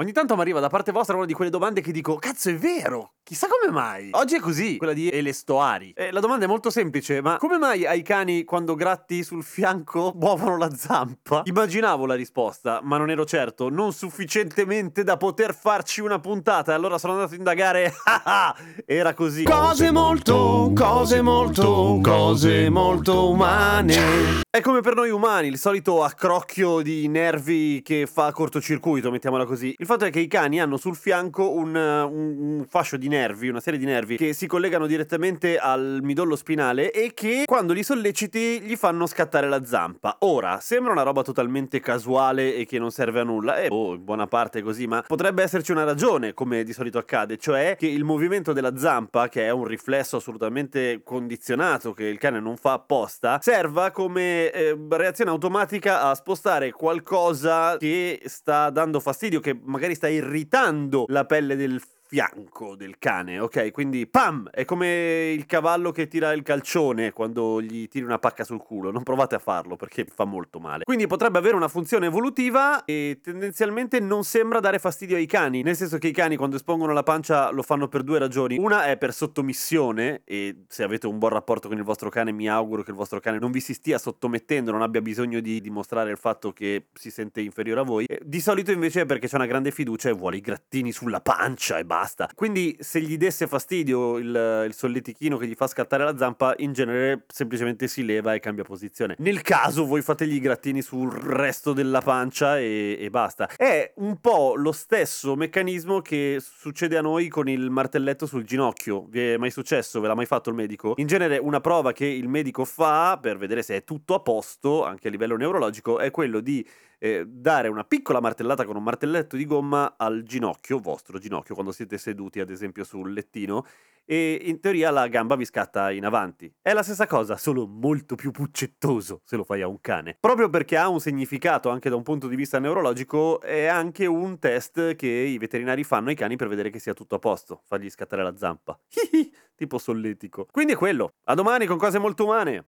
Ogni tanto mi arriva da parte vostra una di quelle domande che dico, cazzo è vero, chissà come mai. Oggi è così, quella di Elestoari. E la domanda è molto semplice, ma come mai ai cani quando gratti sul fianco muovono la zampa? Immaginavo la risposta, ma non ero certo, non sufficientemente da poter farci una puntata, e allora sono andato a indagare, ah ah, era così. Cose molto, cose molto, cose molto umane. È come per noi umani, il solito accrocchio di nervi che fa cortocircuito, mettiamola così. Il fatto è che i cani hanno sul fianco un, uh, un- un fascio di nervi, una serie di nervi che si collegano direttamente al midollo spinale e che quando li solleciti gli fanno scattare la zampa. Ora, sembra una roba totalmente casuale e che non serve a nulla, e oh, in buona parte così, ma potrebbe esserci una ragione, come di solito accade, cioè che il movimento della zampa, che è un riflesso assolutamente condizionato che il cane non fa apposta, serva come eh, reazione automatica a spostare qualcosa che sta dando fastidio, che magari sta irritando la pelle del fianco del cane, ok? Quindi pam! È come il cavallo che tira il calcione quando gli tiri una pacca sul culo. Non provate a farlo perché fa molto male. Quindi potrebbe avere una funzione evolutiva e tendenzialmente non sembra dare fastidio ai cani. Nel senso che i cani quando espongono la pancia lo fanno per due ragioni. Una è per sottomissione e se avete un buon rapporto con il vostro cane mi auguro che il vostro cane non vi si stia sottomettendo, non abbia bisogno di dimostrare il fatto che si sente inferiore a voi. Di solito invece è perché c'è una grande fiducia e vuole i grattini sulla pancia e basta. Quindi se gli desse fastidio il, il solletichino che gli fa scattare la zampa, in genere semplicemente si leva e cambia posizione. Nel caso voi fategli i grattini sul resto della pancia e, e basta. È un po' lo stesso meccanismo che succede a noi con il martelletto sul ginocchio. Vi è mai successo? Ve l'ha mai fatto il medico? In genere una prova che il medico fa per vedere se è tutto a posto, anche a livello neurologico, è quello di eh, dare una piccola martellata con un martelletto di gomma al ginocchio, vostro ginocchio, quando siete seduti ad esempio sul lettino e in teoria la gamba vi scatta in avanti. È la stessa cosa, solo molto più puccettoso se lo fai a un cane. Proprio perché ha un significato anche da un punto di vista neurologico, è anche un test che i veterinari fanno ai cani per vedere che sia tutto a posto, fargli scattare la zampa. tipo solletico. Quindi è quello. A domani con cose molto umane.